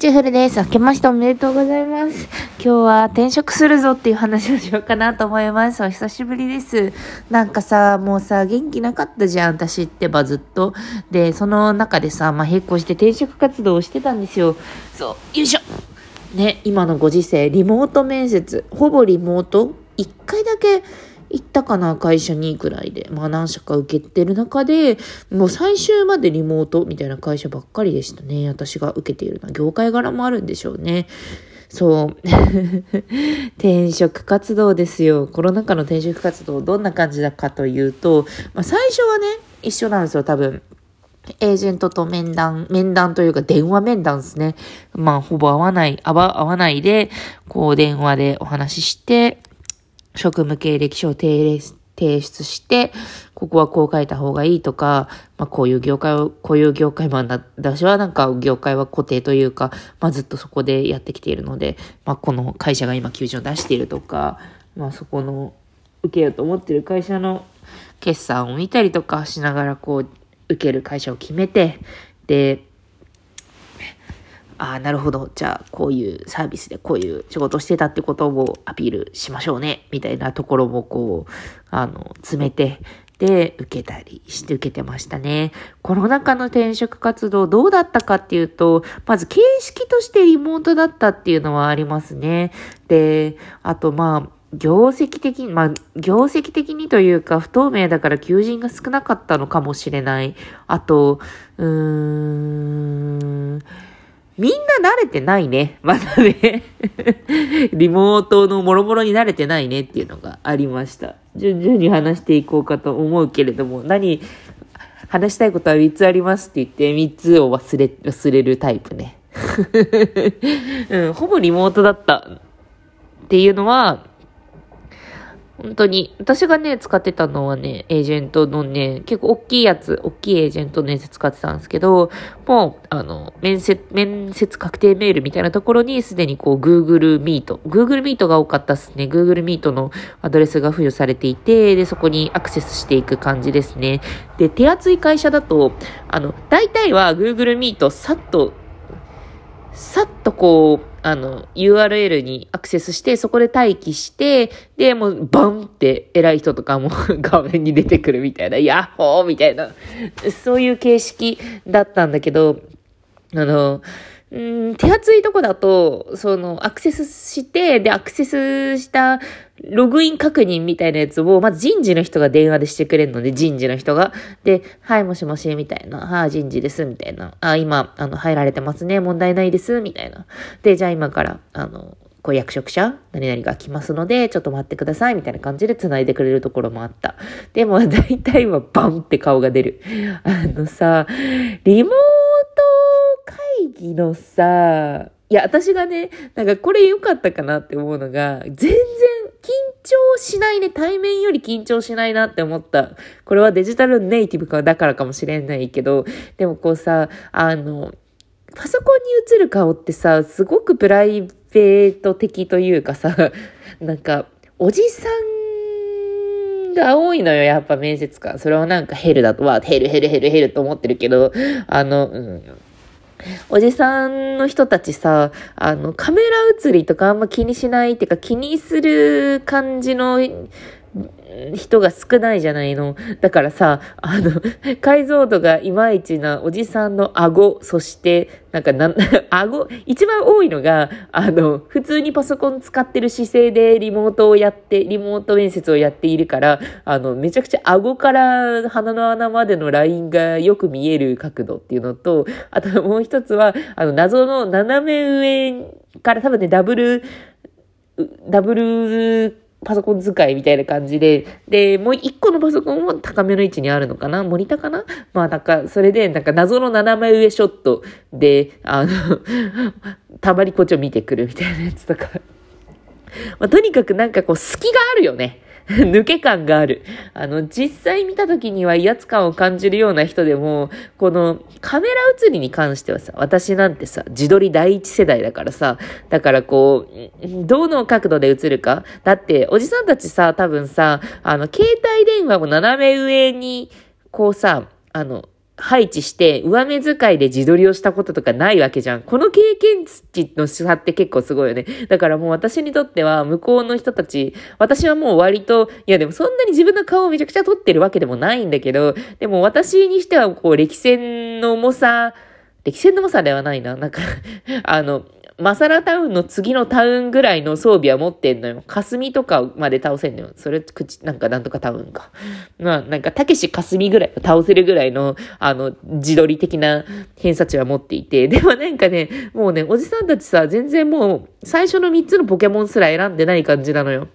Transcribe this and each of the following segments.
チュフルです。明けましておめでとうございます。今日は転職するぞっていう話をしようかなと思います。お久しぶりです。なんかさ、もうさ、元気なかったじゃん、私ってばずっと。で、その中でさ、まあ、並行して転職活動をしてたんですよ。そう、よいしょね、今のご時世、リモート面接、ほぼリモート一回だけ行ったかな、会社にくらいで。まあ何社か受けてる中で、もう最終までリモートみたいな会社ばっかりでしたね。私が受けているのは。業界柄もあるんでしょうね。そう。転職活動ですよ。コロナ禍の転職活動、どんな感じだかというと、まあ最初はね、一緒なんですよ、多分。エージェントと面談、面談というか電話面談ですね。まあ、ほぼ会わない、会わ会わないで、こう電話でお話しして、職務経歴書を提出して、ここはこう書いた方がいいとか、まあこういう業界を、こういう業界もだ、私はなんか業界は固定というか、まあずっとそこでやってきているので、まあこの会社が今求人を出しているとか、まあそこの受けようと思ってる会社の決算を見たりとかしながらこう受ける会社を決めて、で、ああ、なるほど。じゃあ、こういうサービスでこういう仕事してたってことをアピールしましょうね。みたいなところもこう、あの、詰めて、で、受けたりして受けてましたね。コロナ禍の転職活動どうだったかっていうと、まず形式としてリモートだったっていうのはありますね。で、あとまあ、業績的に、まあ、業績的にというか、不透明だから求人が少なかったのかもしれない。あと、うーん、みんな慣れてないね。まだね。リモートのもろもろに慣れてないねっていうのがありました。順々に話していこうかと思うけれども、何、話したいことは3つありますって言って3つを忘れ、忘れるタイプね。うん、ほぼリモートだったっていうのは、本当に、私がね、使ってたのはね、エージェントのね、結構大きいやつ、大きいエージェントのやつ使ってたんですけど、もう、あの、面接、面接確定メールみたいなところにすでにこう、Google Meet、Google Meet が多かったですね。Google Meet のアドレスが付与されていて、で、そこにアクセスしていく感じですね。で、手厚い会社だと、あの、大体は Google Meet さっと、さっとこう、あの、URL にアクセスして、そこで待機して、で、もう、バンって偉い人とかも画面に出てくるみたいな、ヤッホーみたいな、そういう形式だったんだけど、あの、うん、手厚いとこだと、その、アクセスして、で、アクセスしたログイン確認みたいなやつを、まず人事の人が電話でしてくれるので、人事の人が。で、はい、もしもし、みたいな。はい、人事です、みたいな。あ、今、あの、入られてますね。問題ないです、みたいな。で、じゃあ今から、あの、こう役職者何々が来ますので、ちょっと待ってください、みたいな感じで繋いでくれるところもあった。でも、大体はバンって顔が出る。あのさ、リモー会議のさ、いや、私がね、なんかこれ良かったかなって思うのが、全然緊張しないね。対面より緊張しないなって思った。これはデジタルネイティブかだからかもしれないけど、でもこうさ、あの、パソコンに映る顔ってさ、すごくプライベート的というかさ、なんか、おじさんが多いのよ、やっぱ面接官。それはなんかヘルだと、わ、ヘルヘルヘルヘルと思ってるけど、あの、うん。おじさんの人たちさ、あの、カメラ映りとかあんま気にしないっていうか気にする感じの人が少ないじゃないの。だからさ、あの、解像度がいまいちなおじさんの顎、そして、なんかな、顎、一番多いのが、あの、普通にパソコン使ってる姿勢でリモートをやって、リモート面接をやっているから、あの、めちゃくちゃ顎から鼻の穴までのラインがよく見える角度っていうのと、あともう一つは、あの、謎の斜め上から多分ね、ダブル、ダブルパソコン使いみたいな感じで、で、もう一個のパソコンも高めの位置にあるのかな？モニタかな？まあなんか、それで、なんか謎の斜め上ショットで、あの、たまりこっちを見てくるみたいなやつとか。まあ、とにかくなんかこう、隙があるよね。抜け感がある。あの、実際見た時には威圧感を感じるような人でも、このカメラ映りに関してはさ、私なんてさ、自撮り第一世代だからさ、だからこう、どの角度で映るか。だって、おじさんたちさ、多分さ、あの、携帯電話も斜め上に、こうさ、あの、配置して上目遣いで自撮りをしたこととかないわけじゃん。この経験値の差って結構すごいよね。だからもう私にとっては向こうの人たち、私はもう割と、いやでもそんなに自分の顔をめちゃくちゃ撮ってるわけでもないんだけど、でも私にしてはこう歴戦の重さ、歴戦の重さではないな。なんか あの、マサラタウンの次のタウンぐらいの装備は持ってんのよ。霞とかまで倒せんのよ。それ、口、なんかなんとかタウンか。まあ、なんか、たけし霞ぐらい倒せるぐらいの、あの、自撮り的な偏差値は持っていて。でもなんかね、もうね、おじさんたちさ、全然もう、最初の3つのポケモンすら選んでない感じなのよ。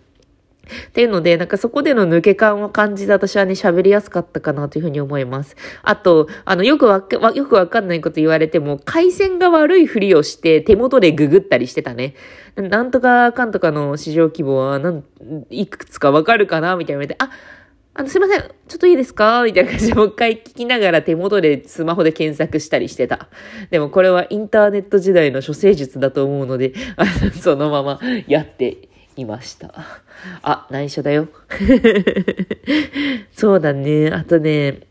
っていうので、なんかそこでの抜け感を感じて私はね、喋りやすかったかなというふうに思います。あと、あの、よくわか、よくわかんないこと言われても、回線が悪いふりをして手元でググったりしてたね。なんとかかんとかの市場規模は、なん、いくつかわかるかなみたいな言われて、あ、あの、すいません。ちょっといいですか？みたいな感じでもう一回聞きながら手元でスマホで検索したりしてた。でもこれはインターネット時代の処世術だと思うので、あのそのままやっていました。あ、内緒だよ。そうだね。あとね、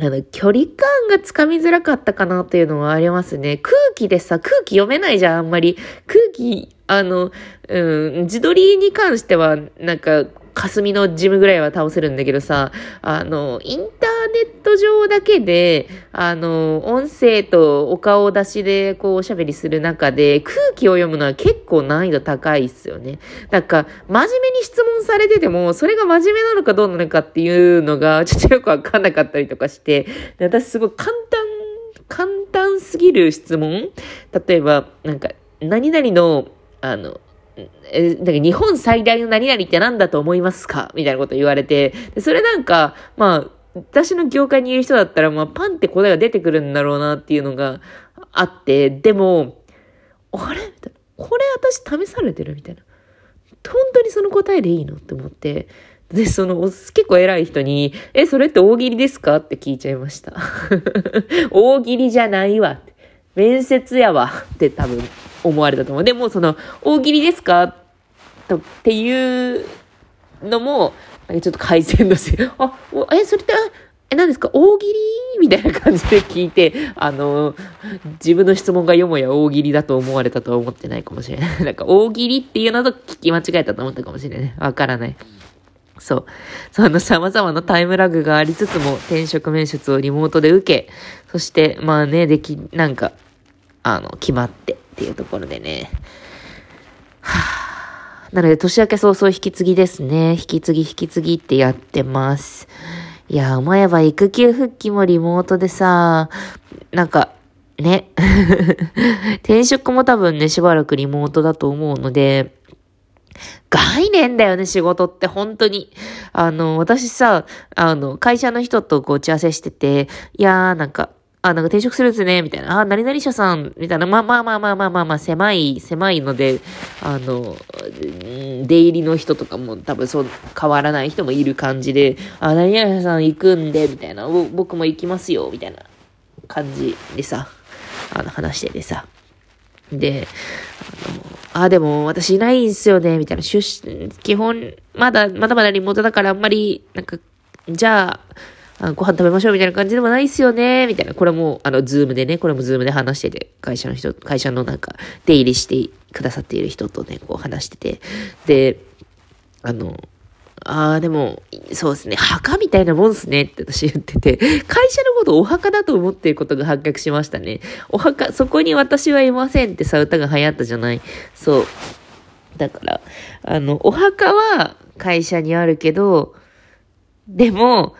あの、距離感がつかみづらかったかなというのはありますね。空気でさ、空気読めないじゃん、あんまり。空気、あの、うん、自撮りに関しては、なんか、霞のジムぐらいは倒せるんだけどさ、あの、インターネット上だけで、あの、音声とお顔出しでこうおしゃべりする中で空気を読むのは結構難易度高いっすよね。なんか、真面目に質問されてても、それが真面目なのかどうなのかっていうのがちょっとよくわかんなかったりとかして、で私すごい簡単、簡単すぎる質問例えば、なんか、何々の、あの、え、なんか日本最大の何々って何だと思いますか？みたいなこと言われて、それなんか、まあ、私の業界にいる人だったら、まあ、パンって答えが出てくるんだろうなっていうのがあって、でも、あれ？みたいな。これ私試されてる？みたいな。本当にその答えでいいの？って思って。で、その、結構偉い人に、え、それって大喜利ですか？って聞いちゃいました。大喜利じゃないわ。面接やわ。って多分思われたと思う。でも、その、大喜利ですか？と、っていうのも、ちょっと回線のせい。あ、え、それって、え、何ですか？大喜利？みたいな感じで聞いて、あの、自分の質問がよもや大喜利だと思われたとは思ってないかもしれない。なんか大喜利っていうのと聞き間違えたと思ったかもしれない。わからない。そう。その様々なタイムラグがありつつも、転職面接をリモートで受け、そして、まあね、でき、なんか、あの、決まってっていうところでね。はぁ。なので、年明け早々引き継ぎですね。引き継ぎ引き継ぎってやってます。いや、思えば育休復帰もリモートでさ、なんか、ね。転職も多分ね、しばらくリモートだと思うので、概念だよね、仕事って本当に。あの、私さ、あの、会社の人とこう打ち合わせしてて、いやーなんか、あ、なんか転職するんですね、みたいな。あ、何々社さん、みたいな。まあまあまあまあまあまあまあ、狭い、狭いので、あの、出入りの人とかも多分そう、変わらない人もいる感じで、あ、何々社さん行くんで、みたいな。僕も行きますよ、みたいな感じでさ、あの、話しててさ。で、あの、あ、でも私いないんすよね、みたいな。出基本、まだ、まだまだリモートだからあんまり、なんか、じゃあ、あご飯食べましょうみたいな感じでもないっすよね、みたいな。これも、あの、ズームでね、これもズームで話してて、会社の人、会社のなんか、出入りしてくださっている人とね、こう話してて。で、あの、ああ、でも、そうですね、墓みたいなもんっすねって私言ってて、会社のことお墓だと思っていることが発覚しましたね。お墓、そこに私はいませんってさ、歌が流行ったじゃない。そう。だから、あの、お墓は会社にあるけど、でも、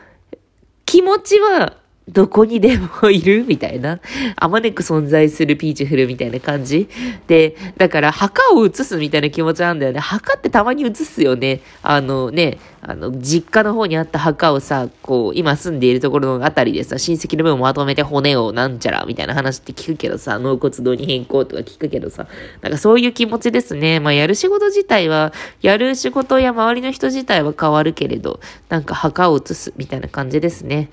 気持ちはどこにでもいるみたいな。あまねく存在するピーチフルみたいな感じ。で、だから墓を移すみたいな気持ちなんだよね。墓ってたまに移すよね。あのね、あの、実家の方にあった墓をさ、こう、今住んでいるところのあたりでさ、親戚の分をまとめて骨をなんちゃらみたいな話って聞くけどさ、納骨堂に変更とか聞くけどさ、なんかそういう気持ちですね。まあ、やる仕事自体は、やる仕事や周りの人自体は変わるけれど、なんか墓を移すみたいな感じですね。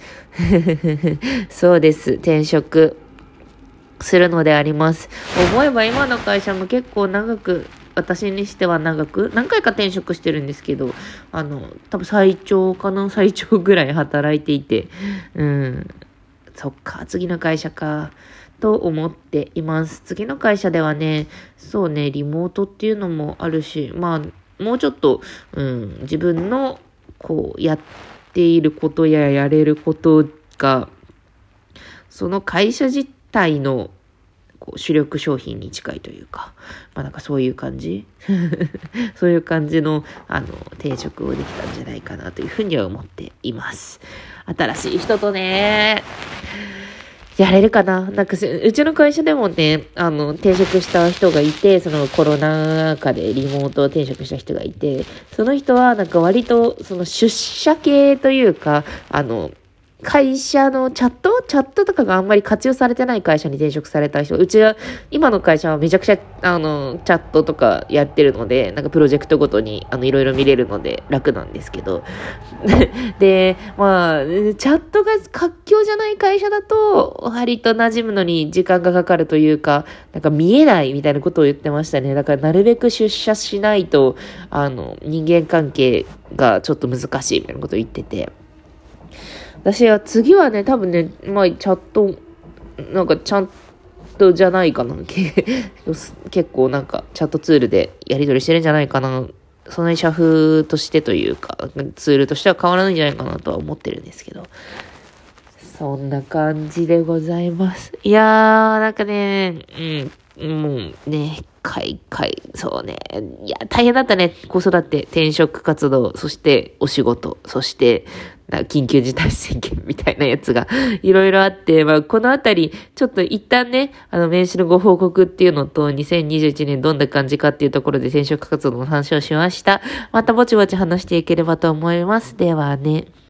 そうです。転職するのであります。思えば今の会社も結構長く私にしては長く、何回か転職してるんですけど、あの、多分最長かな 最長ぐらい働いていて、うん、そっか、次の会社か。と思っています。次の会社ではね、そうね、リモートっていうのもあるし、まあ、もうちょっと、うん、自分の、こう、やっていることややれることが、その会社自体の、こう主力商品に近いというか、まあなんかそういう感じ？そういう感じの、あの、転職をできたんじゃないかなというふうには思っています。新しい人とね、やれるかな？なんかうちの会社でもね、あの、転職した人がいて、そのコロナ禍でリモート転職した人がいて、その人はなんか割とその出社系というか、あの、会社のチャット？チャットとかがあんまり活用されてない会社に転職された人。うちは、今の会社はめちゃくちゃ、あの、チャットとかやってるので、なんかプロジェクトごとに、あの、いろいろ見れるので楽なんですけど。で、まあ、チャットが活況じゃない会社だと、割と馴染むのに時間がかかるというか、なんか見えないみたいなことを言ってましたね。だからなるべく出社しないと、あの、人間関係がちょっと難しいみたいなことを言ってて。私は次はね、多分ね、まあ、チャット、なんかちゃんとじゃないかな。結構なんかチャットツールでやり取りしてるんじゃないかな。その社風としてというか、ツールとしては変わらないんじゃないかなとは思ってるんですけど。そんな感じでございます。いやー、なんかね、うん、もうね、開会、そうね。いや、大変だったね。子育て、転職活動、そしてお仕事、そして、な緊急事態宣言みたいなやつが いろいろあって、まあ、このあたり、ちょっと一旦ね、あの、名刺のご報告っていうのと、2021年どんな感じかっていうところで転職活動の話をしました。またぼちぼち話していければと思います。ではね。